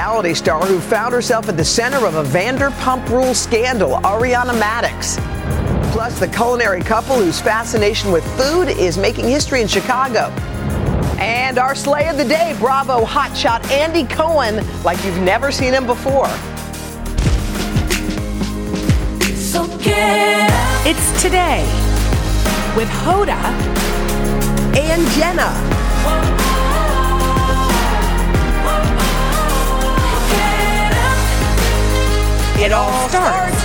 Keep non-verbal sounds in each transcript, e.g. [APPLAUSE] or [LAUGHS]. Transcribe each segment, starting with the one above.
Reality star who found herself at the center of a Vanderpump Rule scandal, Ariana Madix. Plus, the culinary couple whose fascination with food is making history in Chicago. And our slay of the day, Bravo hotshot Andy Cohen, like you've never seen him before. So get up. It's today with Hoda And Jenna. It all starts.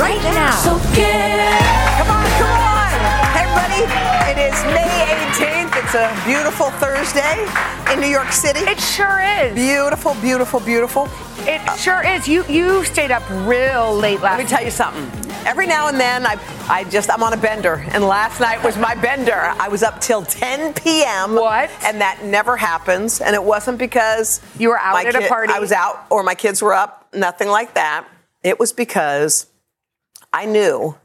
right now. So get. Come on, come on. Hey, everybody. It is May 18th. It's a beautiful Thursday in New York City. It sure is. Beautiful, beautiful, beautiful. It sure is. You you stayed up real late last Let me tell you something. Every now and then, I, I just, I'm on a bender. And last night was my bender. I was up till 10 p.m. What? And that never happens. And it wasn't because You were out at a party? I was out or my kids were up. Nothing like that. It was because I knew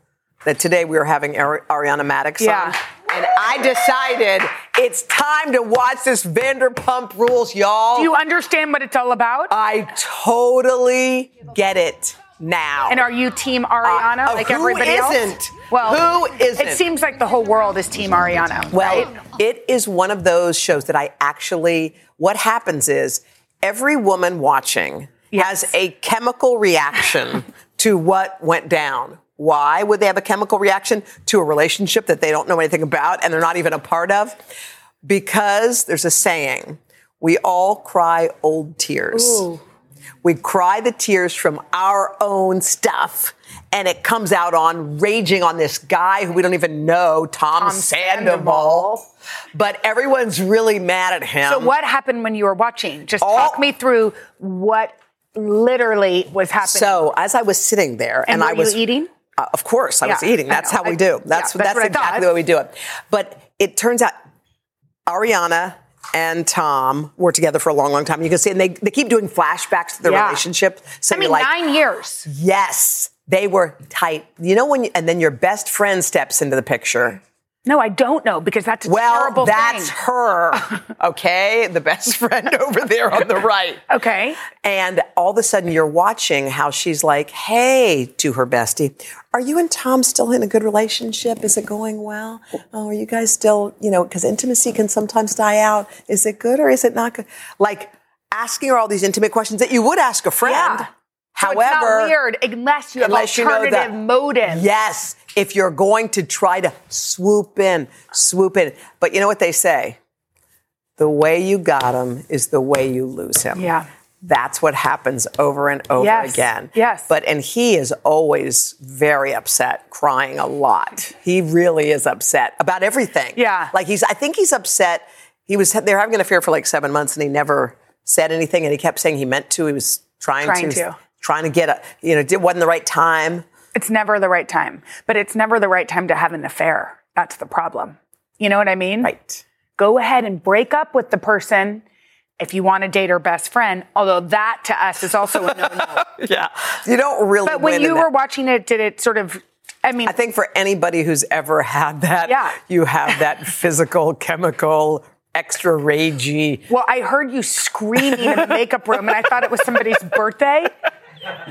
that today we were having Ari- Ariana Madix Yeah. on. And I decided it's time to watch this Vanderpump Rules, y'all. Do you understand what it's all about? I totally get it now. and are you Team Ariana Uh, like everybody else? isn't? Well, Who isn't? It seems like the whole world is Team Ariana. Well, right? it is one of those shows that I actually, what happens is every woman watching Yes. has a chemical reaction [LAUGHS] to what went down. Why would they have a chemical reaction to a relationship that they don't know anything about and they're not even a part of? Because there's a saying, we all cry old tears. We cry the tears from our own stuff. And it comes out on raging on this guy who we don't even know, Tom, Tom Sandoval. Sandoval. But everyone's really mad at him. so what happened when you were watching? Just All- talk me through what literally was happening. So as I was sitting there, and, and, I was you eating? Uh, of course, I was eating. That's how we do. yeah, That's that's that's, what exactly way we do it. But it turns out Ariana and Tom were together for a long, long time. You can see, and they, they keep doing flashbacks to their Yeah. relationship. So I mean, like, nine years. yes, they were tight. You know when, you, and then your best friend steps into the picture. No, I don't know because that's a Well, terrible that's thing. her. [LAUGHS] Okay, the best [LAUGHS] friend over there on the right. Okay. And all of a sudden, you're watching how she's like, hey, to her bestie, are you and Tom still in a good relationship? Is it going well? Oh, are you guys still, you know, because intimacy can sometimes die out. Is it good or is it not good? Like asking her all these intimate questions that you would ask a friend. Yeah. So However, it's not weird unless you have unless you know alternative that- motives. Yes, if you're going to try to swoop in, swoop in. But you know what they say? The way you got him is the way you lose him. Yeah. That's what happens over and over Yes, again. yes. But and he is always very upset, crying a lot. He really is upset about everything. Yeah. Like he's I think he's upset. He was they're having an affair for like 7 months and he never said anything and he kept saying he meant to. He was trying, Trying to, to. trying to get a you know, it wasn't the right time. It's never the right time, but it's never the right time to have an affair. That's the problem. You know what I mean? Right. Go ahead and break up with the person if you want to date her best friend. Although that to us is also a no-no. [LAUGHS] Yeah. You don't really but when win you in were that. watching it, did it sort of? I mean, I think for anybody who's ever had that, Yeah. you have that [LAUGHS] physical, chemical, extra ragey. well, I heard you screaming in the makeup room, and I thought it was somebody's birthday.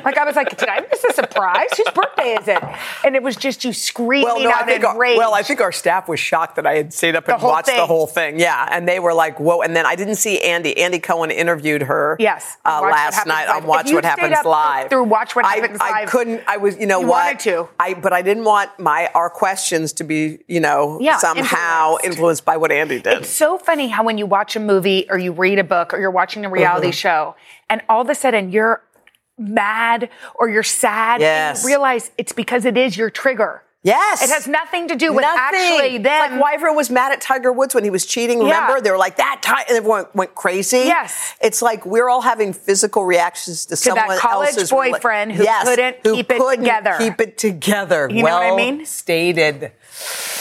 Like I was like, did I miss a surprise? Whose birthday is it? And it was just you screaming Well, no, I out think in our, rage. well, I think our staff was shocked that I had stayed up and whole watched the whole thing. Yeah, and they were like, "Whoa!" And then I didn't see Andy. Andy Cohen interviewed her. Yes, uh, last night Live. on Watch What Happens Live. through Watch What I- Happens I, Live, couldn't. I was, you know you what? wanted to. I, but I didn't want my our questions to be, you know, Yeah, somehow influenced. influenced by what Andy did. It's so funny how when you watch a movie or you read a book or you're watching a reality Mm-hmm. show and all of a sudden you're mad or you're sad and Yes. you realize it's because it is your trigger. Yes. It has nothing to do with Nothing. actually them. like everyone was mad at Tiger Woods when he was cheating. Yeah. Remember, they were like that. time, and everyone went crazy. Yes. it's like we're all having physical reactions to, that someone college else's boyfriend who Yes, couldn't who keep it couldn't together. Keep it together. You know what I mean? Stated.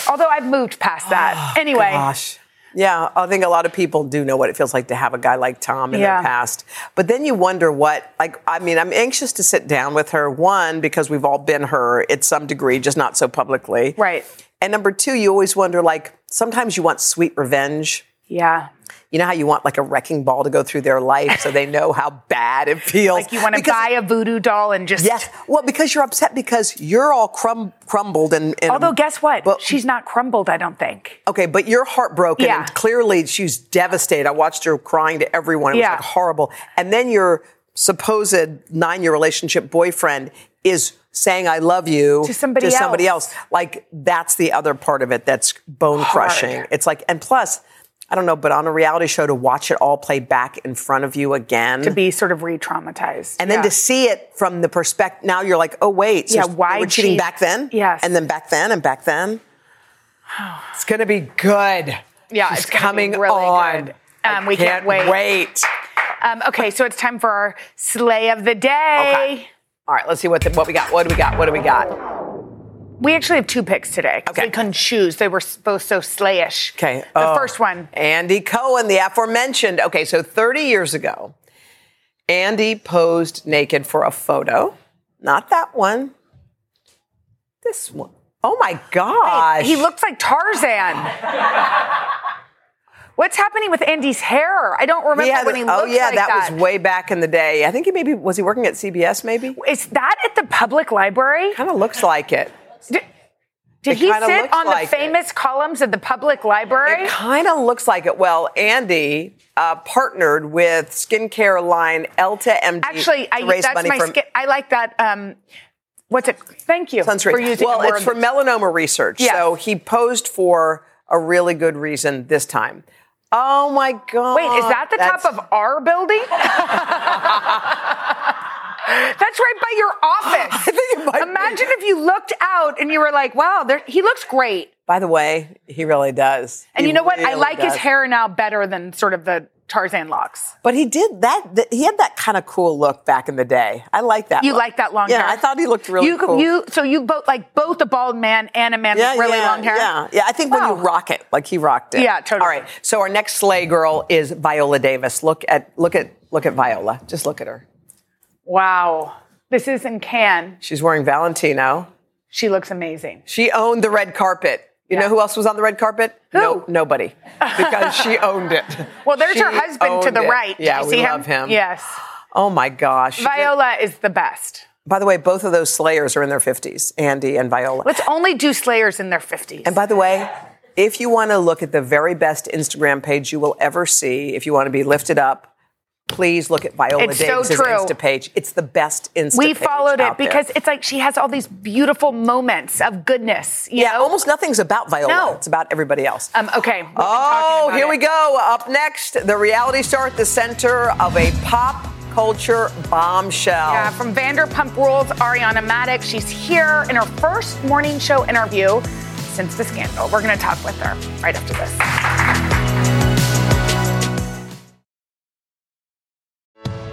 Although I've moved past that. [GASPS] anyway, Oh, Gosh. Yeah, I think a lot of people do know what it feels like to have a guy like Tom in Yeah. their past. But then you wonder what, like, I mean, I'm anxious to sit down with her. One, because we've all been her at some degree, just not so publicly. Right. And number two, you always wonder, like, sometimes you want sweet revenge. Yeah. You know how you want like a wrecking ball to go through their life so they know how bad it feels. Like you want to buy a voodoo doll and just. Yes. Well, because you're upset because you're all crum- crumbled and, and Although, guess what? She's not crumbled, I don't think. Okay, but you're heartbroken. Yeah. And clearly, she's devastated. I watched her crying to everyone. It Yeah. was like horrible. And then your supposed nine year relationship boyfriend is saying, I love you To somebody to somebody else. else. Like, that's the other part of it that's bone crushing. It's like, and plus, I don't know, but on a reality show to watch it all play back in front of you again. To be sort of re traumatized. and then to see it from the perspective, now you're like, oh, wait. So Yeah, why were cheating cheat? back then? Yes. And then back then and back then? [SIGHS] It's going to be good. Yeah, She's it's coming really on. good. Um, we can't wait. wait. Um, okay, so it's time for our slay of the Day. Okay. All right, let's see what the, what we got. What do we got? What do we got? We actually have two picks today. Okay. We couldn't choose. They were both so slayish. Okay. The oh, first one. Andy Cohen, the aforementioned. Okay, so 30 years ago, Andy posed naked for a photo. Not that one. This one. Oh my gosh. He looks like Tarzan. [LAUGHS] What's happening with Andy's hair? I don't remember He had- when he oh looked yeah, like that, that. was way back in the day. I think he maybe was he working at CBS maybe? Is that at the public library? Kind of looks like it. Did, did he sit on like the it. famous columns of the public library? It kind of looks like it. Well, Andy uh, partnered with skincare line Elta MD Actually, to I, raise that's money my for skin. I like that. Um, what's it? Thank you sunscreen. for using well, the word it's for melanoma research. Yes. So he posed for a really good reason this time. Oh my god! Wait, is that the That's- top of our building? [LAUGHS] That's right by your office. [LAUGHS] I think it might be. Imagine if you looked out and you were like, wow, there, he looks great. By the way, he really does. And He you know what? I really like his hair now better than sort of the Tarzan locks. But he did that. th- He had that kind of cool look back in the day. I like that. You like that long yeah, hair? I thought he looked really you, cool. You so you both like both a bald man and a man yeah, with really yeah, long hair. Yeah, yeah. I think when you rock it, like he rocked it. Yeah, totally. All right. So our next slay girl is Viola Davis. Look at look at look at Viola. Just look at her. Wow. This is in Cannes. She's wearing Valentino. She looks amazing. She owned the red carpet. You Yeah. know who else was on the red carpet? No, nobody. Because she [LAUGHS] owned it. Well, there's her husband to the it. right. Did Yeah, you we see love him. Yes. Oh my gosh. She Viola is the best. By the way, both of those slayers are in their 50s, Andy and Viola. Let's only do Slayers in their 50s. And by the way, if you want to look at the very best Instagram page you will ever see, if you want to be lifted up, please look at Viola It's so Davis's true. Insta page. It's the best Insta we followed it out there. because it's like she has all these beautiful moments of goodness. You yeah, know? almost nothing's about Viola. No. It's about everybody else. Um, okay. we've been talking Oh, here it. we go. Up next, the reality star at the center of a pop culture bombshell. Yeah, from Vanderpump Rules, Ariana Madix. She's here in her first morning show interview since the scandal. We're going to talk with her right after this.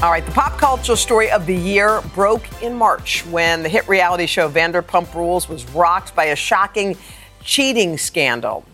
All All right, the pop culture story of the year broke in March when the hit reality show Vanderpump Rules was rocked by a shocking cheating scandal.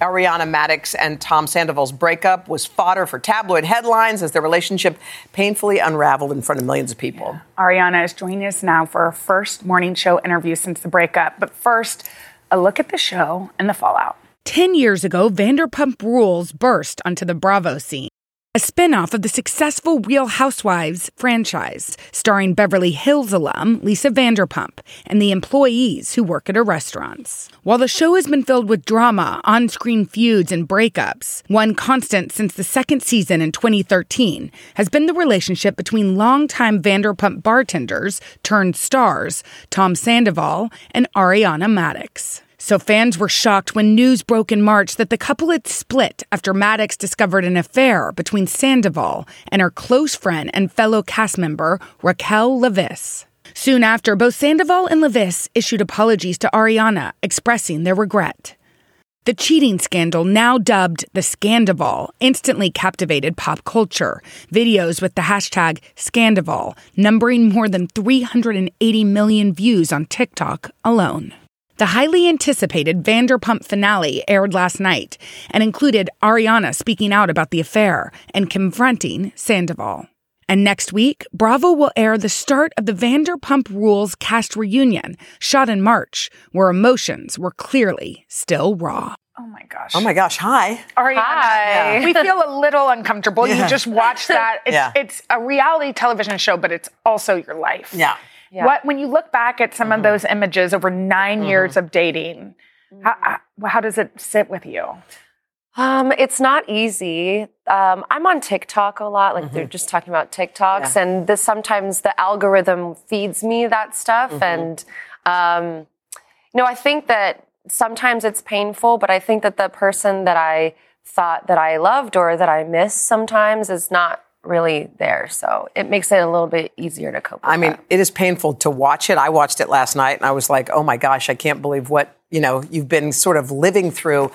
Ariana Madix and Tom Sandoval's breakup was fodder for tabloid headlines as their relationship painfully unraveled in front of millions of people. Ariana is joining us now for her first morning show interview since the breakup. But first, a look at the show and the fallout. 10 years ago, Vanderpump Rules burst onto the Bravo scene. A spin-off of the successful Real Housewives franchise, starring Beverly Hills alum Lisa Vanderpump and the employees who work at her restaurants. While the show has been filled with drama, on-screen feuds, and breakups, one constant since the second season in 2013 has been the relationship between longtime Vanderpump bartenders turned stars Tom Sandoval and Ariana Madix. So fans were shocked when news broke in March that the couple had split after Madix discovered an affair between Sandoval and her close friend and fellow cast member Raquel Leviss. Soon after, both Sandoval and Leviss issued apologies to Ariana, expressing their regret. The cheating scandal, now dubbed the Scandival, instantly captivated pop culture. Videos with the hashtag Scandival, numbering more than 380 million views on TikTok alone. The highly anticipated Vanderpump finale aired last night and included Ariana speaking out about the affair and confronting Sandoval. And next week, Bravo will air the start of the Vanderpump Rules cast reunion, shot in March, where emotions were clearly still raw. Oh my gosh. Oh my gosh, hi. Ariana, Hi. we feel a little uncomfortable. Yeah. You just watched that. It's, Yeah. it's a reality television show, but it's also your life. Yeah. What when you look back at some Mm-hmm. of those images over 9 years of dating, how, how, how does it sit with you? Um, it's not easy. Um, I'm on TikTok a lot, like they're just talking about TikToks, and this sometimes the algorithm feeds me that stuff, and um, you know, I think that sometimes it's painful, but I think that the person that I thought that I loved or that I miss sometimes is not really there, so it makes it a little bit easier to cope. With I mean, it is painful to watch it. I watched it last night and I was like, oh my gosh, I can't believe what, you know, you've been sort of living through.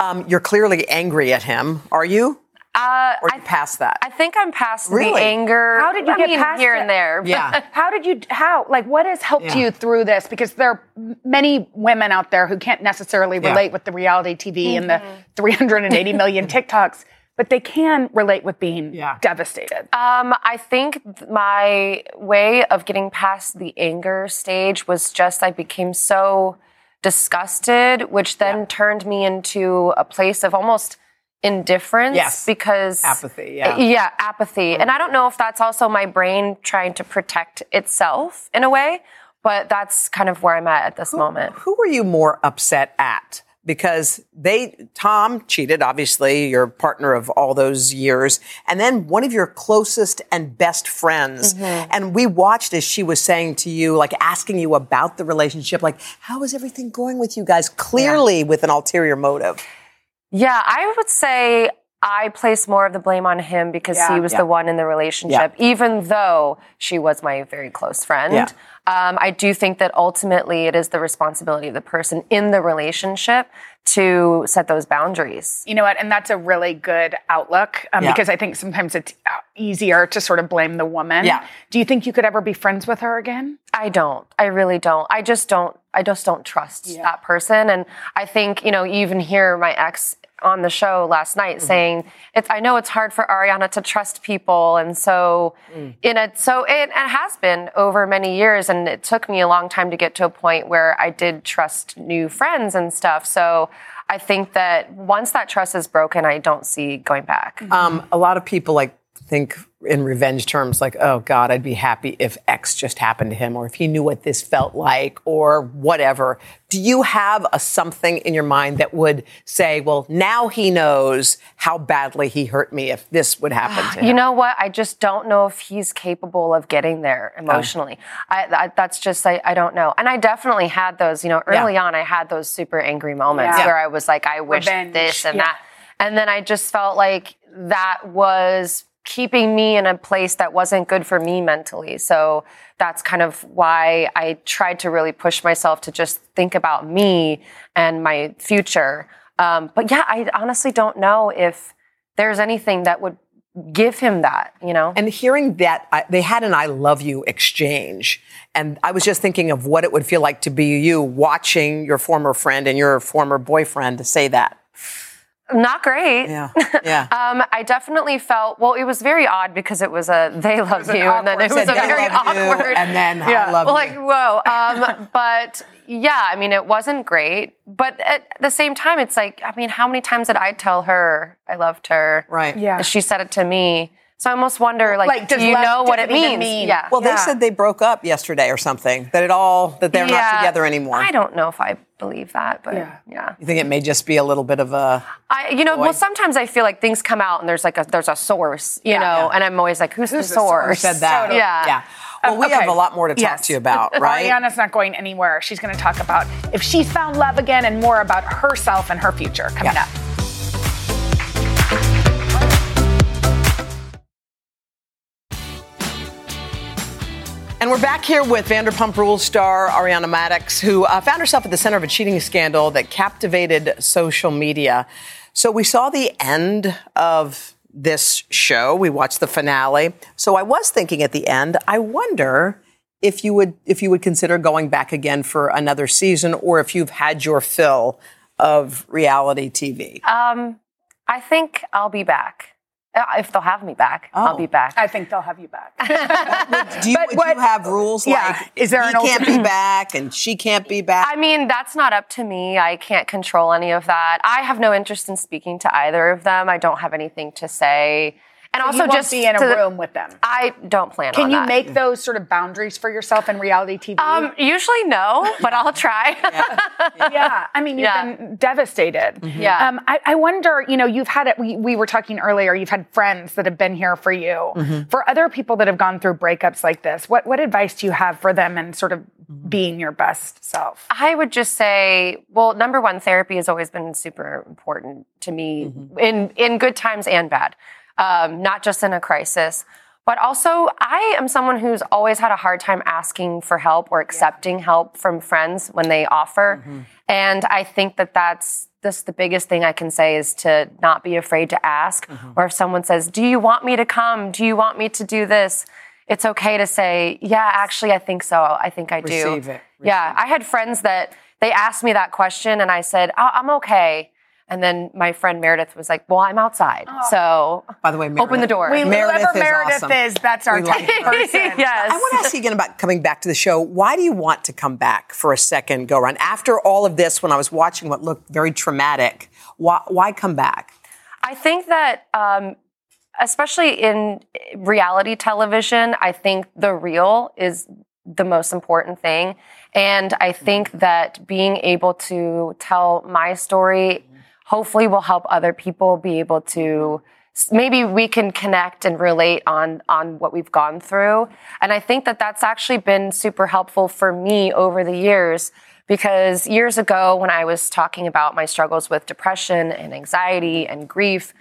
Um, you're clearly angry at him. Are you? Uh, Or are you past that? I think I'm past Really? the anger. How did you I get mean, past here it? and there? Yeah. [LAUGHS] How did you how like what has helped Yeah. you through this because there are many women out there who can't necessarily Yeah. relate with the reality TV and the Mm-hmm. 380 million [LAUGHS] TikToks, but they can relate with being devastated. Um, I think my way of getting past the anger stage was just I became so disgusted, which then turned me into a place of almost indifference Yes. because Apathy, yeah. yeah apathy and i don't know if that's also my brain trying to protect itself in a way but that's kind of where i'm at at this moment Who were you more upset at? Because they, Tom cheated, obviously, your partner of all those years, and then one of your closest and best friends. Mm-hmm. And we watched as she was saying to you, like asking you about the relationship, like, how is everything going with you guys? Clearly with an ulterior motive. Yeah, I would say I place more of the blame on him because Yeah. he was Yeah. the one in the relationship, even though she was my very close friend. Yeah. Um, I do think that ultimately it is the responsibility of the person in the relationship to set those boundaries. You know what? And that's a really good outlook um, Yeah. because I think sometimes it's uh, easier to sort of blame the woman. Yeah. Do you think you could ever be friends with her again? I don't. I really don't. I just don't. I just don't trust that person. And I think you know, you even hear my ex on the show last night Mm-hmm. saying, "It's. I know it's hard for Ariana to trust people, and so Mm. in it. So it, it has been over many years, and it took me a long time to get to a point where I did trust new friends and stuff. So." I think that once that trust is broken, I don't see going back. Um, a lot of people like think in revenge terms, like, oh God, I'd be happy if X just happened to him, or if he knew what this felt like, or whatever. Do you have a something in your mind that would say, well, now he knows how badly he hurt me if this would happen to [SIGHS] him? You know what? I just don't know if he's capable of getting there oh. emotionally. I, I, that's just I, I don't know. And I definitely had those. You know, Yeah. early on, I had those super angry moments Yeah. where I was like, I wish Revenge, this and yeah. that, and then I just felt like that was keeping me in a place that wasn't good for me mentally. So that's kind of why I tried to really push myself to just think about me and my future. Um, but yeah, I honestly don't know if there's anything that would give him that, you know? And hearing that, I, they had an I love you exchange. And I was just thinking of what it would feel like to be you watching your former friend and your former boyfriend say that. Not great. Yeah. [LAUGHS] Yeah. um, I definitely felt well. It was very odd because it was a "they love an you" and then it was a very awkward, and then, "I love well, you." like whoa. Um, [LAUGHS] but yeah, I mean, it wasn't great. But at the same time, it's like, I mean, how many times did I tell her I loved her? Right. Yeah. She said it to me. So I almost wonder, like, Like, do you love know what it even means? mean- Yeah. Well, they said they broke up yesterday or something. That it all that they're not together anymore. I don't know if I believe that, but yeah. You think it may just be a little bit of a I, you know, Boy. well, sometimes I feel like things come out and there's like a there's a source, you know, and I'm always like, who's, Who's the the source? source? said that? Totally. Yeah. Yeah. Well, we Okay. have a lot more to talk Yes. to you about, [LAUGHS] right? Ariana's not going anywhere. She's going to talk about if she's found love again and more about herself and her future coming Yeah. up. And we're back here with Vanderpump Rules star Ariana Madix, who uh, found herself at the center of a cheating scandal that captivated social media. So we saw the end of this show. We watched the finale. So I was thinking at the end, I wonder if you would if you would consider going back again for another season, or if you've had your fill of reality TV. Um, I think I'll be back. Uh, If they'll have me back, I'll Oh. be back. I think they'll have you back. [LAUGHS] Do you, would you have rules yeah, like is there he an can't be back and she can't be back? I mean, that's not up to me. I can't control any of that. I have no interest in speaking to either of them. I don't have anything to say. And So also, just be in a to- room with them. I don't plan Can you that. make those sort of boundaries for yourself in reality TV? Um, usually no, but I'll try. yeah, I mean, you've Yeah. been devastated. Yeah. Um, I, I wonder, you know, you've had it. We, we were talking earlier. You've had friends that have been here for you. Mm-hmm. For other people that have gone through breakups like this, what what advice do you have for them and sort of Mm-hmm. being your best self? I would just say, well, number one, therapy has always been super important to me Mm-hmm. in in good times and bad, um, not just in a crisis. But also, I am someone who's always had a hard time asking for help or accepting help from friends when they offer. Mm-hmm. And I think that that's this the biggest thing I can say is to not be afraid to ask. Mm-hmm. Or if someone says, "Do you want me to come? Do you want me to do this?" It's okay to say, "Yeah, actually, I think so. I think I do." Receive it. Yeah, I had friends that they asked me that question, and I said, "I- "I'm okay." And then my friend Meredith was like, "Well, I'm outside, so By the way, Meredith, open the door." We, Meredith whoever is Meredith awesome. is, that's our type of person. [LAUGHS] yes. I want to ask you again about coming back to the show. Why do you want to come back for a second go around? After all of this, when I was watching what looked very traumatic, why, why come back? I think that, um, especially in reality television, I think the real is the most important thing. And I think that being able to tell my story hopefully will help other people be able to maybe we can connect and relate on on what we've gone through. And i think that that's actually been super helpful for me over the years because years ago when i was talking about my struggles with depression and anxiety and grief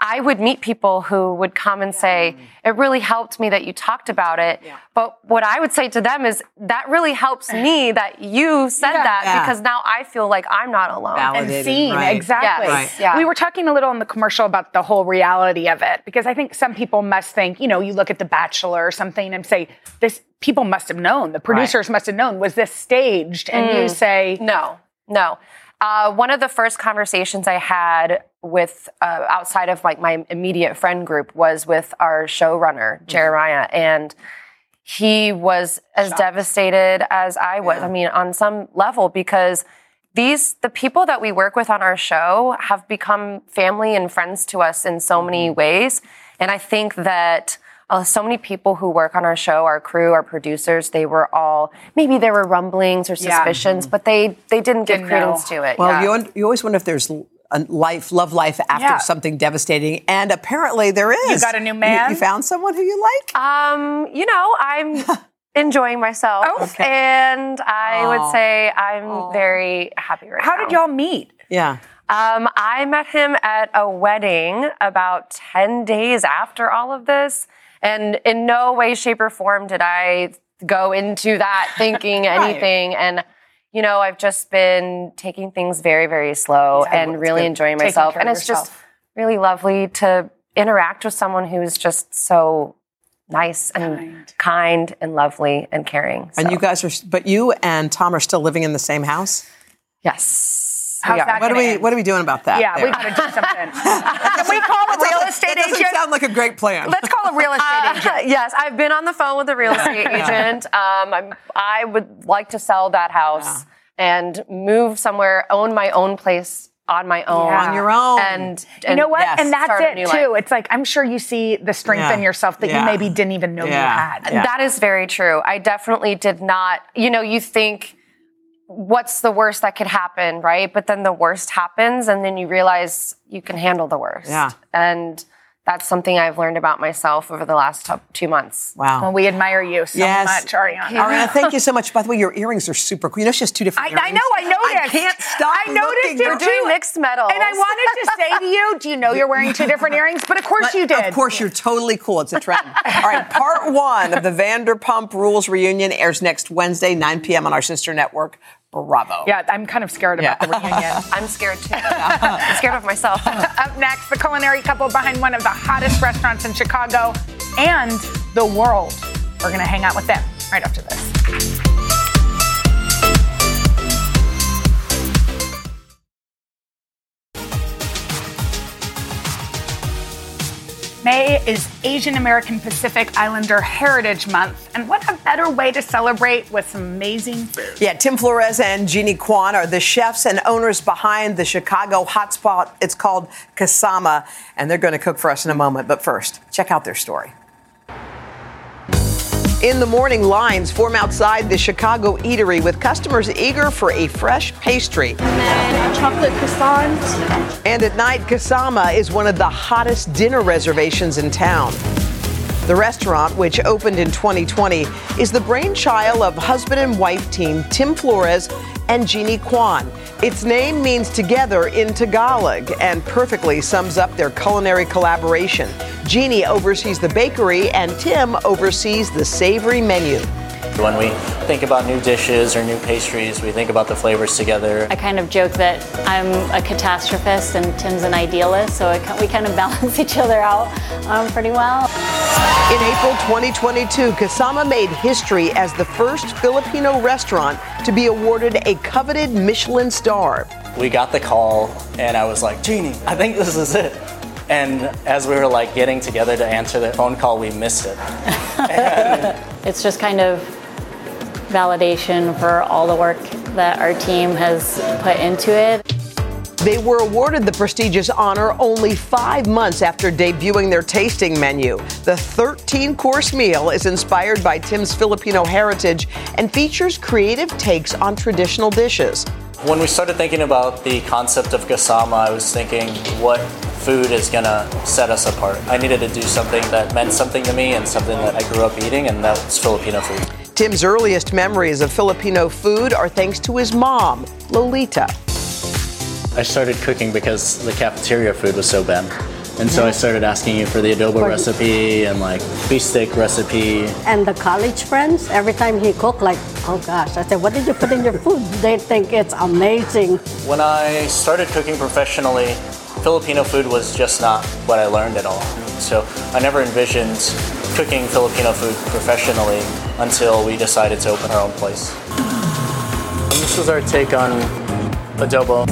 I would meet people who would come and say, It really helped me that you talked about it. But what I would say to them is, That really helps me [LAUGHS] that you said Yeah. that Yeah. because now I feel like I'm not alone. Valid. and seen right. exactly. Yes, Right. yeah. We were talking a little in the commercial about the whole reality of it because I think some people must think, you know, you look at The Bachelor or something and say this. People must have known. The producers must have known. Was this staged? And you Mm. say, No, no. Uh, one of the first conversations I had with uh, outside of like my immediate friend group was with our showrunner Jeremiah, and he was as devastated as I was. I mean, on some level, because these the people that we work with on our show have become family and friends to us in so many ways, and I think that. Uh, so many people who work on our show, our crew, our producers, they were all maybe there were rumblings or Yeah. suspicions, but they they didn't give Didn't credence know. to it. Well, yeah. you, you always wonder if there's a life, love life after Yeah. something devastating, and apparently there is. You got a new man? You, you found someone who you like? Um, you know, I'm [LAUGHS] enjoying myself, Okay. and I Aw. would say I'm very happy right how now. How did y'all meet? Yeah. Um, I met him at a wedding about 10 days after all of this. And in no way, shape, or form did I go into that thinking [LAUGHS] anything. And, you know, I've just been taking things very, very slow and really enjoying myself. And it's just really lovely to interact with someone who's just so nice and kind, and lovely and caring. And you guys are, but you and Tom are still living in the same house. Yes. How's We are. that what are we? end? What are we doing about that? Yeah, we got to do [LAUGHS] something. Can we call a real estate agent? that doesn't sound like a great plan. Let's call a real [LAUGHS] estate Uh, agent. yes, I've been on the phone with a real estate agent. Um, I'm, I would like to sell that house and move somewhere, own my own place on my own. Yeah. On your own. And, You know what? yes, and that's it too. life. It's like I'm sure you see the strength Yeah. in yourself that Yeah. you maybe didn't even know Yeah. you had. Yeah. That is very true. I definitely did not, you know, you think what's the worst that could happen, right? But then the worst happens and then you realize you can handle the worst. Yeah. And that's something I've learned about myself over the last two months. Wow. Well, we admire you so Yes. much, Ariana. Ariana, thank you so much. By the way, your earrings are super cool. You know, she has two different I, earrings. I know, I noticed. I can't stop I noticed looking. it We're doing mixed metals. And I wanted to say to you, do you know you're wearing two different earrings? But of course But you did. Of course, you're totally cool. It's a trend. All right, part one of the Vanderpump Rules reunion airs next Wednesday, 9 p.m. on our sister network, Bravo. Yeah, I'm kind of scared about Yeah. the reunion. [LAUGHS] I'm scared too. I'm scared of myself. [LAUGHS] Up next, the culinary couple behind one of the hottest restaurants in Chicago and the world. We're going to hang out with them right after this. May is Asian American Pacific Islander Heritage Month, and what a better way to celebrate with some amazing food. Yeah, Tim Flores and Genie Kwon are the chefs and owners behind the Chicago hotspot. It's called Kasama, and they're going to cook for us in a moment. But first, check out their story. In the morning, lines form outside the Chicago eatery with customers eager for a fresh pastry. And then chocolate croissant. And at night, Kasama is one of the hottest dinner reservations in town. The restaurant, which opened in 2020, is the brainchild of husband and wife team Tim Flores and Genie Kwon. Its name means together in Tagalog and perfectly sums up their culinary collaboration. Genie oversees the bakery and Tim oversees the savory menu. When we think about new dishes or new pastries, we think about the flavors together. I kind of joke that I'm a catastrophist and Tim's an idealist, so it, we kind of [LAUGHS] balance each other out um, pretty well. In April 2022, Kasama made history as the first Filipino restaurant to be awarded a coveted Michelin star. We got the call, and I was like, Genie, I think this is it. And as we were like getting together to answer the phone call, we missed it. [LAUGHS] It's just kind of validation for all the work that our team has put into it. They were awarded the prestigious honor only five months after debuting their tasting menu. The 13 course meal is inspired by Tim's Filipino heritage and features creative takes on traditional dishes. When we started thinking about the concept of Kasama, I was thinking, what food is gonna set us apart? I needed to do something that meant something to me and something that I grew up eating, and that's Filipino food. Tim's earliest memories of Filipino food are thanks to his mom, Lolita. I started cooking because the cafeteria food was so bad. And so I started asking you for the adobo recipe and like beef steak recipe. And the college friends, every time he cooked, like, oh gosh, I said, what did you put in your food? [LAUGHS] They think it's amazing. When I started cooking professionally, Filipino food was just not what I learned at all. So I never envisioned cooking Filipino food professionally until we decided to open our own place. And this is our take on adobo.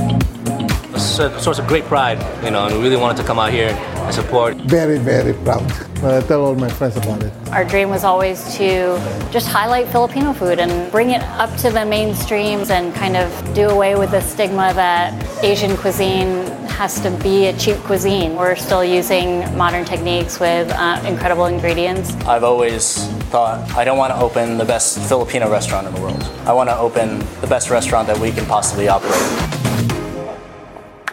It's a source of great pride, you know, and we really wanted to come out here and support. Very, very proud. I tell all my friends about it. Our dream was always to just highlight Filipino food and bring it up to the mainstreams and kind of do away with the stigma that Asian cuisine has to be a cheap cuisine. We're still using modern techniques with uh, incredible ingredients. I've always thought I don't want to open the best Filipino restaurant in the world. I want to open the best restaurant that we can possibly operate.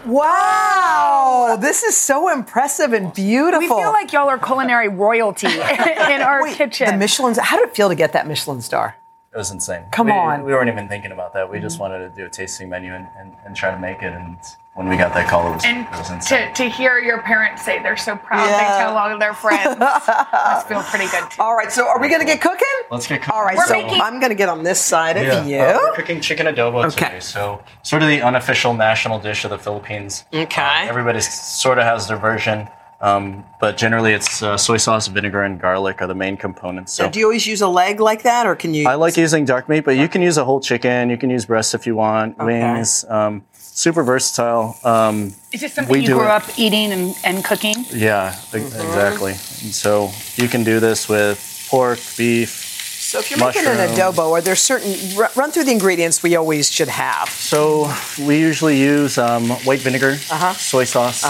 Wow, this is so impressive and beautiful. We feel like y'all are culinary royalty [LAUGHS] in our Wait, kitchen. The Michelin's. How did it feel to get that Michelin star? It was insane. Come We- on. We weren't even thinking about that. We just mm-hmm. wanted to do a tasting menu and, and, and try to make it. And when we got that call, it was, and it was insane. to, to hear your parents say they're so proud Yeah. they tell all of their friends [LAUGHS] must feel pretty good too. All right, so are we going to get cooking? Let's get cooking. All right, We're so making- I'm going to get on this side of Yeah. you. Uh, we're cooking chicken adobo Okay. today. So, sort of the unofficial national dish of the Philippines. Okay. Uh, everybody sort of has their version Um, but generally, it's uh, soy sauce, vinegar, and garlic are the main components. So Now, do you always use a leg like that, or can you? I like using dark meat, but you can use a whole chicken. You can use breasts if you want, wings. Um, super versatile. Um, Is this something we you do grew it- up eating and, and cooking? Yeah, e- exactly. And so you can do this with pork, beef. So if you're making an adobo, are there certain run through the ingredients we always should have? So we usually use um, white vinegar, Uh-huh. soy sauce,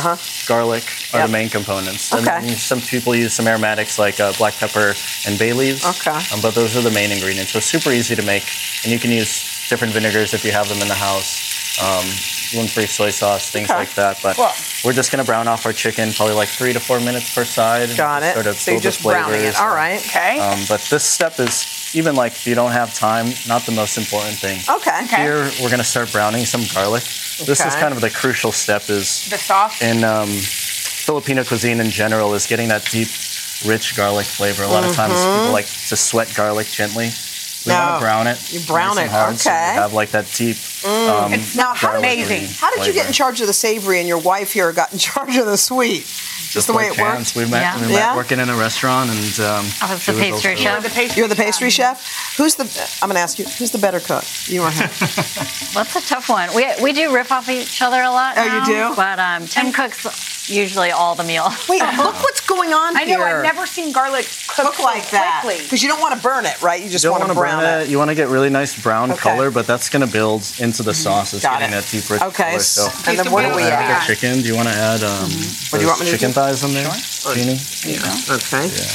garlic are Yep. the main components. Okay. then some people use some aromatics like uh, black pepper and bay leaves. Okay. Um, but those are the main ingredients. So super easy to make, and you can use different vinegars if you have them in the house. Um, gluten-free soy sauce, things Okay. like that. But Cool. we're just gonna brown off our chicken, probably like three to four minutes per side. Got it. Sort of So you're just browning it. All right. Okay. Um, but this step is even like if you don't have time, not the most important thing. Okay. okay. Here we're gonna start browning some garlic. Okay. This is kind of the crucial step is The sauce? in um, Filipino cuisine in general is getting that deep, rich garlic flavor. A lot of times people like to sweat garlic gently. We want to brown it. You brown nice it, hard, so we okay. have like that deep. Mm. Um, now, how amazing! how did you get in charge of the savory and your wife here got in [LAUGHS] charge of the sweet? Just, the way like it worked? chance. We met, Yeah. we met Yeah? working in a restaurant, and um, I was the pastry also- chef. You're the pastry chef. Who's the? I'm going to ask you. Who's the better cook? You or him? [LAUGHS] That's a tough one. We, we do riff off each other a lot. Oh, you do? But um, Tim cooks usually all the meal. Wait, [LAUGHS] look what's going on I know. I've never seen garlic cook, so like that quickly. because you don't want to burn it, right? You just you don't want to brown burn it. You want to get really nice brown Okay. Mm-hmm. color, but that's going to build into the sauce. It's Got getting it. that deep, rich Okay, color. So, s- and then what do We'll we add add? The chicken. Do you want to add um, What do you want me to chicken do? thighs in there, Genie? Okay. Yeah.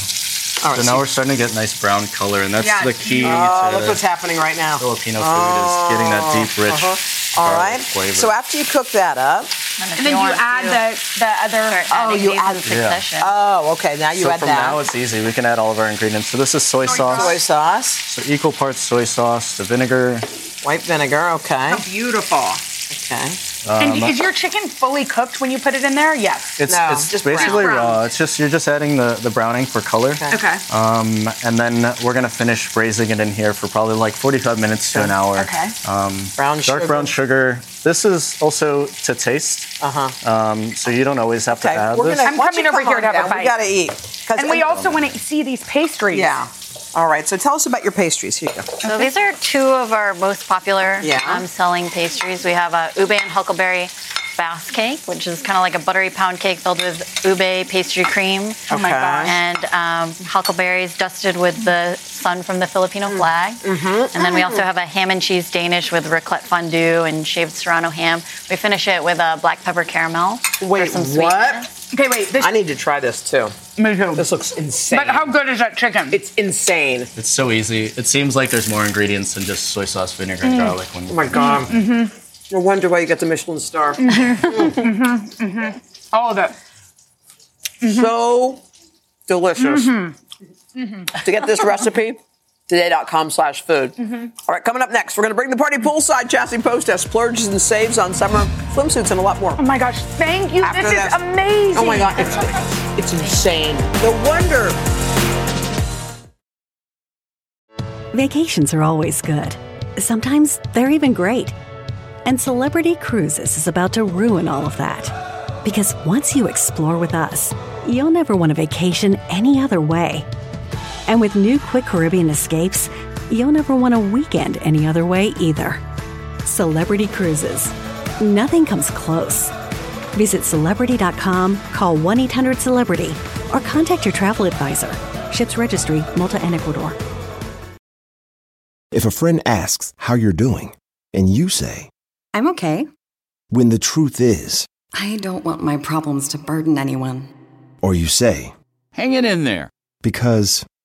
All right, so so- now we're starting to get nice brown color, and that's Yeah. the key Oh, to look what's happening right now. Filipino food is getting that deep, rich Uh-huh. All garlic right. flavor. So after you cook that up, And then you add the, the other. oh, you add the succession. Oh, okay. Now you so add from that. now it's easy. We can add all of our ingredients. So this is soy, sauce. Soy sauce, So equal parts soy sauce, the vinegar. white vinegar. Okay. beautiful. Okay. and Um, is your chicken fully cooked when you put it in there? Yes. It's, it's just basically raw. It's just you're just adding the, the browning for color. Okay. Um, and then we're gonna finish braising it in here for probably like 45 minutes to an hour. Okay. Um, Brown dark sugar. brown sugar. This is also to taste. Uh huh. Um, so you don't always have to add We're this. gonna. I'm coming over here to have a down? bite. We got to eat. 'Cause- And we also want to see these pastries. Yeah. All right. So tell us about your pastries. Here you go. So these are two of our most popular Yeah. um, selling pastries. We have a ube and huckleberry Basque cake, which is kind of like a buttery pound cake filled with ube pastry cream. Oh my gosh. And um, huckleberries dusted with the sun from the Filipino flag. Mm-hmm. And then we also have a ham and cheese Danish with raclette fondue and shaved serrano ham. We finish it with a black pepper caramel Wait, for some what? Okay, wait. This, I need to try this too. Me too. This looks insane. But how good is that chicken? It's insane. It's so easy. It seems like there's more ingredients than just soy sauce, vinegar, and Mm. garlic. When Oh my god. Mm-hmm. No wonder why you get the Michelin star. Mm-hmm. Mm-hmm. All of it. So delicious. Mm-hmm. To get this recipe, today.com slash food. Mm-hmm. All right, coming up next, we're going to bring the party poolside Chassie Post test, splurges and saves on summer swimsuits and a lot more. Oh my gosh, thank you. After this this. is amazing. Oh my god, it's, it's insane. No wonder. Vacations are always good. Sometimes they're even great. And Celebrity Cruises is about to ruin all of that. Because once you explore with us, you'll never want a vacation any other way. And with new Quick Caribbean escapes, you'll never want a weekend any other way either. Celebrity Cruises. Nothing comes close. Visit celebrity.com, call 1 800 Celebrity, or contact your travel advisor. Ships registry, Malta and Ecuador. If a friend asks how you're doing, and you say, I'm okay. when the truth is, I don't want my problems to burden anyone. or you say, Hang it in there. because,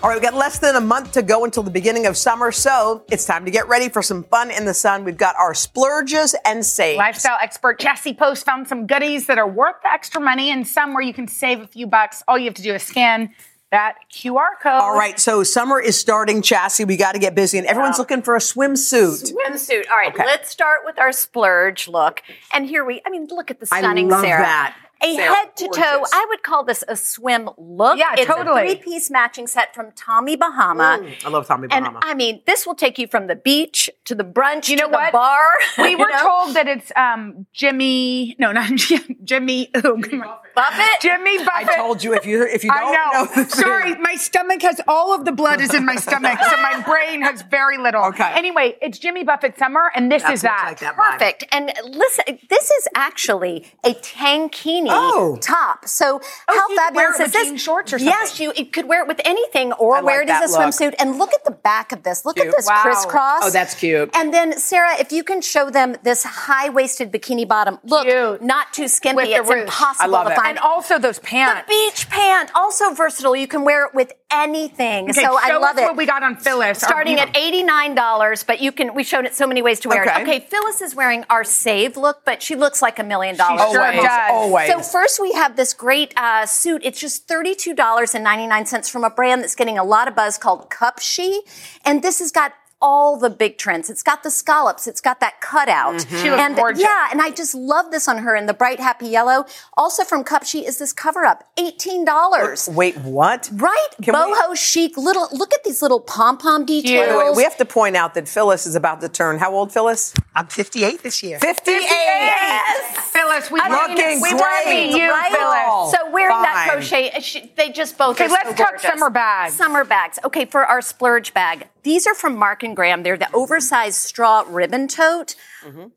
All right, we've got less than a month to go until the beginning of summer, so it's time to get ready for some fun in the sun. We've got our splurges and saves. Lifestyle expert Chassie Post found some goodies that are worth the extra money and some where you can save a few bucks. All you have to do is scan that QR code. All right, so summer is starting, Chassie. We got to get busy, and everyone's looking for a swimsuit. Swimsuit. All right, Okay. let's start with our splurge look. And here we, I mean, look at the I stunning love Sarah. that. A Sarah, head to toe. I would call this a swim look. Yeah, it's totally. a three piece matching set from Tommy Bahama. Mm, I love Tommy And Bahama. I mean, this will take you from the beach to the brunch You know to the what? bar. We [LAUGHS] were know? told that it's um, Jimmy. No, not Jim, [LAUGHS] Jimmy. Oh, come on. Buffett. Jimmy Buffett. I told you if you if you don't I know. know Sorry, my stomach has all of the blood is in my stomach, so my brain has very little. Okay. Anyway, it's Jimmy Buffett summer, and this That is looks that. like that vibe. Perfect. And listen, this is actually a tankini Oh. top. So oh, how could wear fabulous is this? shorts or Yes, you it could wear it with anything or like wear it as a look. swimsuit. And look at the back of this. Look Cute. at this Wow. crisscross. Oh, that's cute. And then Sarah, if you can show them this high-waisted bikini bottom. Look, Cute. not too skimpy. It's ruche. impossible I love to it. find. And also those pants. the beach pant, also versatile. You can wear it with anything. Okay, so I love it. what we got on Phyllis. Starting at $89, but you can we've shown it so many ways to wear Okay. it. Okay, Phyllis is wearing our save look, but she looks like a million dollars. sure always, does. always. So first we have this great uh, suit. It's just thirty-two dollars and ninety-nine cents from a brand that's getting a lot of buzz called Cupshe, and this has got all the big trends. It's got the scallops. It's got that cutout. Mm-hmm. She looks and gorgeous. yeah, and I just love this on her in the bright happy yellow. Also from Cupshe is this cover up, eighteen dollars. Wait, what? Right, Can we- boho chic. Little look at these little pom pom details. By the way, we have to point out that Phyllis is about to turn. How old, Phyllis? I'm 58 this year. 58. Yes. Phyllis, we I want Looking we want to great. you, right? Phyllis. So wearing that Fine. crochet, uh, she, they just both Okay, are let's so talk summer bags. Summer bags. Okay, for our splurge bag, these are from Mark and Graham. They're the oversized straw ribbon tote.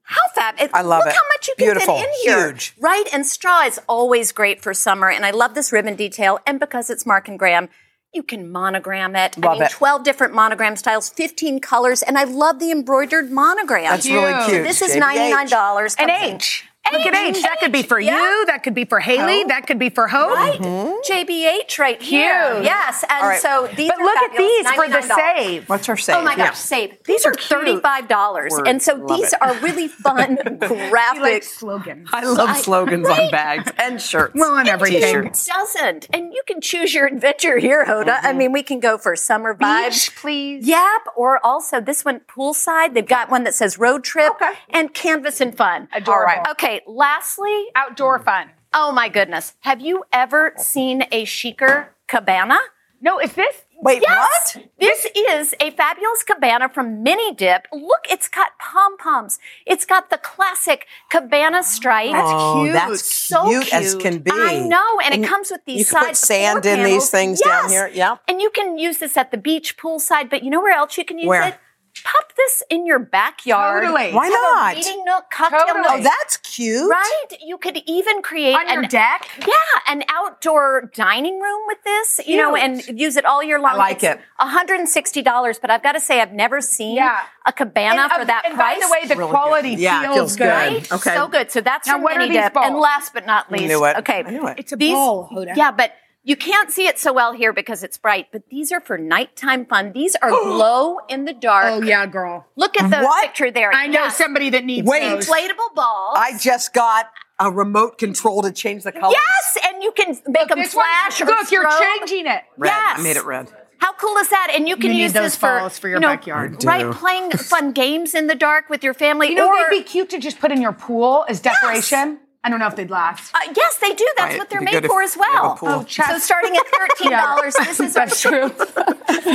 How fab! It, Mm-hmm. I love look it. how much you can Beautiful. fit in here. Huge. right? And straw is always great for summer, and I love this ribbon detail. And because it's Mark and Graham. You can monogram it. I Love mean, it. 12 different monogram styles, 15 colors, and I love the embroidered monogram. That's really Cute. cute. This is $99. And Comes in- H. Look at H. That could be for Yeah. you. That could be for Haley. Hope. That could be for Hope. Right? Mm-hmm. JBH right here. Huge. Yes. And All right. so these But are look at fabulous, these for the save. What's her say? Oh my Yeah. gosh, save. These are cute. $35. Word. And so Love these it. are really fun, [LAUGHS] [LAUGHS] graphic. Slogans. I love I- slogans on bags and shirts. Well, and everything. T-shirts. doesn't. And you can choose your adventure here, Hoda. I mm-hmm. mean, we can go for summer vibes. Beach, please. Yep. Or also this one, poolside. They've got one that says road trip Okay. and canvas and fun. Adorable. All right. Okay. Lastly, Outdoor mm. fun. oh my goodness. Have you ever seen a chicer cabana? No, is this? Wait, Yes, what? this is a fabulous cabana from Minnidip. Look, it's got pom poms. It's got the classic cabana stripe. Oh, cute. that's so cute as can be. I know, and, And it comes with these you can side put sand floor in these panels. things down here. Yeah. and you can use this at the beach, poolside. But you know where else you can use Where? it? Pop this in your backyard. Totally. Why Have a not? reading nook, cocktail Totally. nook. Oh, that's cute. Right? You could even create On your deck? yeah, an outdoor dining room with this, you know, and use it all year long. I like It's it. $160, but I've got to say, I've never seen Yeah. a cabana and, for uh, that and price. by the way, the Really quality good. Yeah, feels, feels good. right? Okay. So good. So that's Now, from what are Mini these Dip. balls? And last but not least, knew it. okay, I knew it. It's a these, ball, Hoda. Yeah, but you can't see it so well here because it's bright. But these are for nighttime fun. These are [GASPS] glow in the dark. Oh yeah, girl. Look at the What? picture there. I know Yes. somebody that needs Wait. those. inflatable balls. I just got a remote control to change the color. Yes, and you can make them This one- flash or Look, you're strobe. changing it. Red. Yes. I made it red. How cool is that? And you can You need use those this for, balls for your you know, backyard. I do. Right, playing fun games in the dark with your family. You know, or, they'd be cute to just put in your pool as decoration. I don't know if they'd last. uh, yes, they do. That's Right, what they're made for as you have a well. Oh, So starting at thirteen dollars, [LAUGHS] this is [LAUGHS] our That's true. [LAUGHS]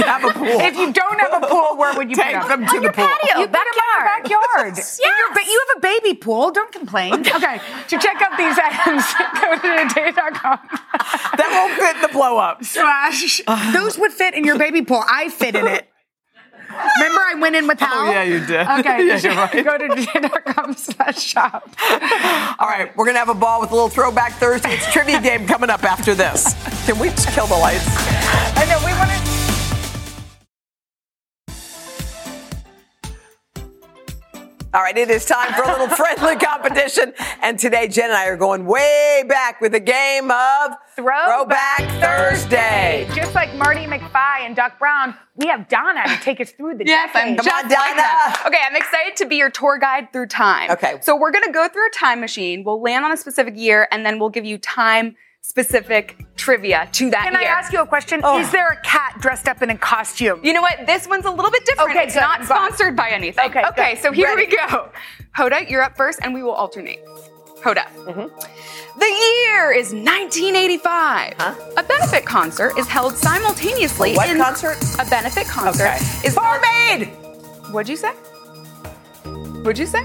Have a pool. if you don't have a pool, where would you Take put them? them to the pool. patio, You put them in your backyard. Yes. In your ba- you have a baby pool. Don't complain. Okay. To check out these items, go to today.com that won't fit the blow up. slash. [SIGHS] Those would fit in your baby pool. I fit in it. Remember, I went in with oh, Hal. Oh, yeah, you did. Okay. [LAUGHS] Yeah, you're right. Go to today.com slash shop. [LAUGHS] All right, we're gonna have a ball with a little throwback Thursday. It's trivia game coming up after this. Can we just kill the lights? I know we want All right, it is time for a little [LAUGHS] friendly competition. And today, Jen and I are going way back with a game of Throwback Thursday. Just like Marty McFly and Doc Brown, we have Donna to take us through the Yes, I'm decades. just like. Okay, I'm excited to be your tour guide through time. Okay. So we're gonna go through a time machine. We'll land on a specific year, and then we'll give you time specific trivia to that Can year. I ask you a question? Oh. Is there a cat dressed up in a costume? You know what? This one's a little bit different. Okay, it's good. not sponsored by anything. Okay, Okay, good. so here Ready. we go. Hoda, you're up first, and we will alternate. Hoda. Mm-hmm. The year is 1985. A benefit concert is held simultaneously. A what in concert? A benefit concert Okay. is Farm Aid! What'd you say? What'd you say?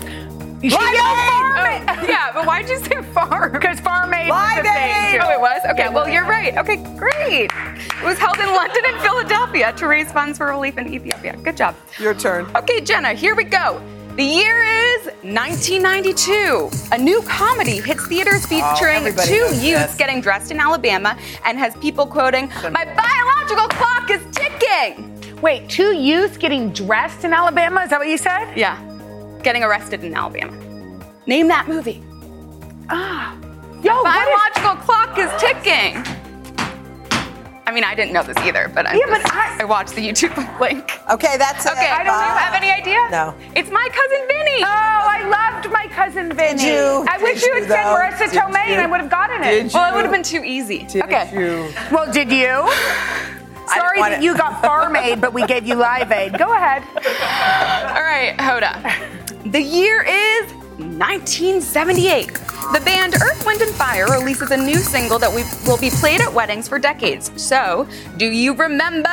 You should Live yell Aid! Farm Aid. Oh, [LAUGHS] yeah, but why'd you say farm? Because Farm Aid was Live a thing, too. Oh, it was? Okay, Yeah, well, you're right. Okay, great. It was held in London and Philadelphia to raise funds for relief in Ethiopia. Good job. Your turn. Okay, Jenna, here we go. The year is 1992. A new comedy hits theaters oh, featuring everybody two youths this. getting dressed in Alabama and has people quoting, My biological clock is ticking. Wait, two youths getting dressed in Alabama? Is that what you said? Yeah, getting arrested in Alabama. Name that movie. Ah. Yo, what is- Biological clock is ticking. I mean, I didn't know this either, but I, Yeah, but I- watched the YouTube [LAUGHS] link. Okay, that's it. Okay, I don't you have any idea? No. It's my cousin Vinny. Oh, I loved my cousin Vinny. Did you? I wish Did you you, had said though? Marisa Did Tomei you? and I would have gotten it. Did Well, it would have been too easy. Did okay. you? Well, did you? [LAUGHS] Sorry that it. you got Farm Aid, but we gave you Live Aid. Go ahead. [LAUGHS] All right, Hoda. The year is 1978. The band Earth, Wind, and Fire releases a new single that we will be played at weddings for decades. So, do you remember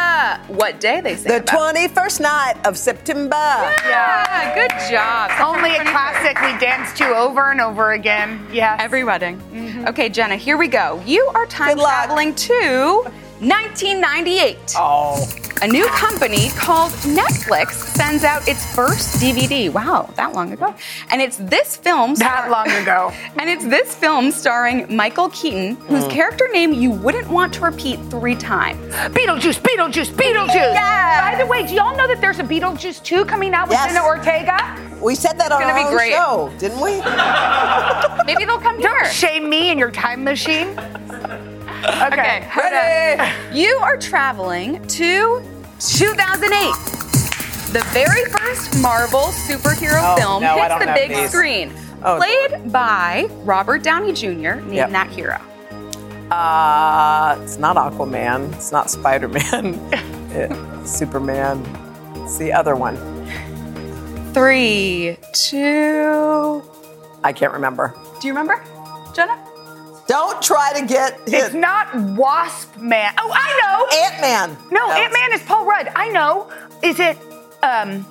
what day they sang The about? 21st night of September. Yeah, good job. Only a 21st. classic we danced to over and over again. Yeah. Every wedding. Mm-hmm. Okay, Jenna, here we go. You are time Good luck. traveling to 1998. Oh. A new company called Netflix sends out its first DVD. Wow, that long ago. And it's this film. That long ago. [LAUGHS] and it's this film starring Michael Keaton, whose Mm. character name you wouldn't want to repeat three times. Beetlejuice, Beetlejuice, Beetlejuice. Yeah. By the way, do y'all know that there's a Beetlejuice 2 coming out with Yes. Jenna Ortega? We said that on gonna our be own great. show, didn't we? [LAUGHS] [LAUGHS] Maybe they'll come Don't here. shame me and your time machine. Okay. Okay, Hoda, you are traveling to 2008. The very first Marvel superhero Oh, film no, hits the big these. screen. Oh, Played by Robert Downey Jr. Name Yep. that hero. Uh, it's not Aquaman. It's not Spider Man. [LAUGHS] Superman. It's the other one. Three, two. I can't remember. Do you remember, Jenna? Don't try to get It's not Wasp Man. Oh, I know. Ant Man. No, Ant Man is Paul Rudd. I know. Is it um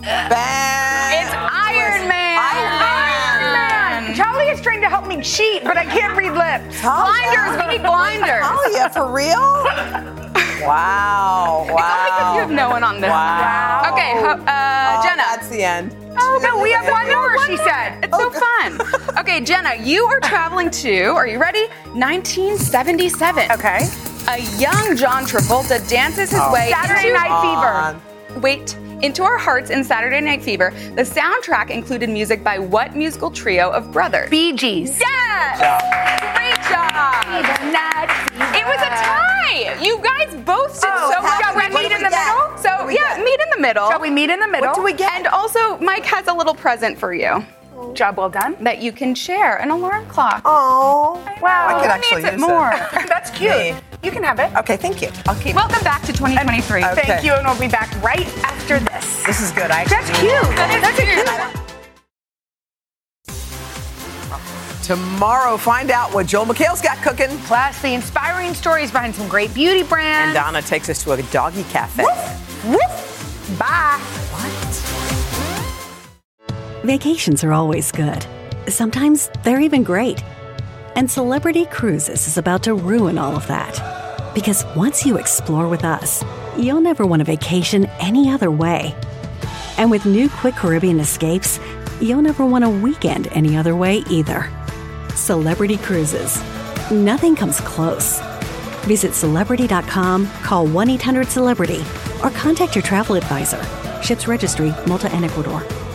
It's Iron Man. Iron Man? Charlie is trying to help me cheat, but I can't read lips. Blinders. We need blinders. Oh yeah, for real? [LAUGHS] wow! Wow! Because you have no one on this. Wow. Okay, ho- uh, Oh, Jenna. That's the end. Oh no, we have one more. She said. It's so fun. [LAUGHS] Okay, Jenna, you are traveling to, are you ready? 1977. Okay. A young John Travolta dances his way Saturday into, Night Fever. On. Wait, into our hearts in Saturday Night Fever. The soundtrack included music by what musical trio of brothers? Bee Gees. Yes! Great! It was a tie! You guys both did Oh, so much. shall we meet in the get? middle? So, we yeah, get? meet in the middle. Shall we meet in the middle? What do we get? And also, Mike has a little present for you Job well done. that you can share an alarm clock. Oh. Wow. I could Who actually needs it use more? [LAUGHS] That's cute. Me. You can have it. Okay, thank you. I'll keep. Welcome back to 2023. Okay. Thank you, and we'll be back right after this. This is good. I That's actually- cute. That's a cute. Tomorrow, find out what Joel McHale's got cooking. Plus, the inspiring stories behind some great beauty brands. And. Donna takes us to a doggy cafe. Woof, Woof. Bye. What? Vacations are always good. Sometimes they're even great. And Celebrity Cruises is about to ruin all of that. Because once you explore with us, you'll never want a vacation any other way. And with new Quick Caribbean escapes, you'll never want a weekend any other way either. Celebrity Cruises. Nothing comes close. Visit celebrity.com, call 1 800 Celebrity, or contact your travel advisor. Ships registry, Malta and Ecuador.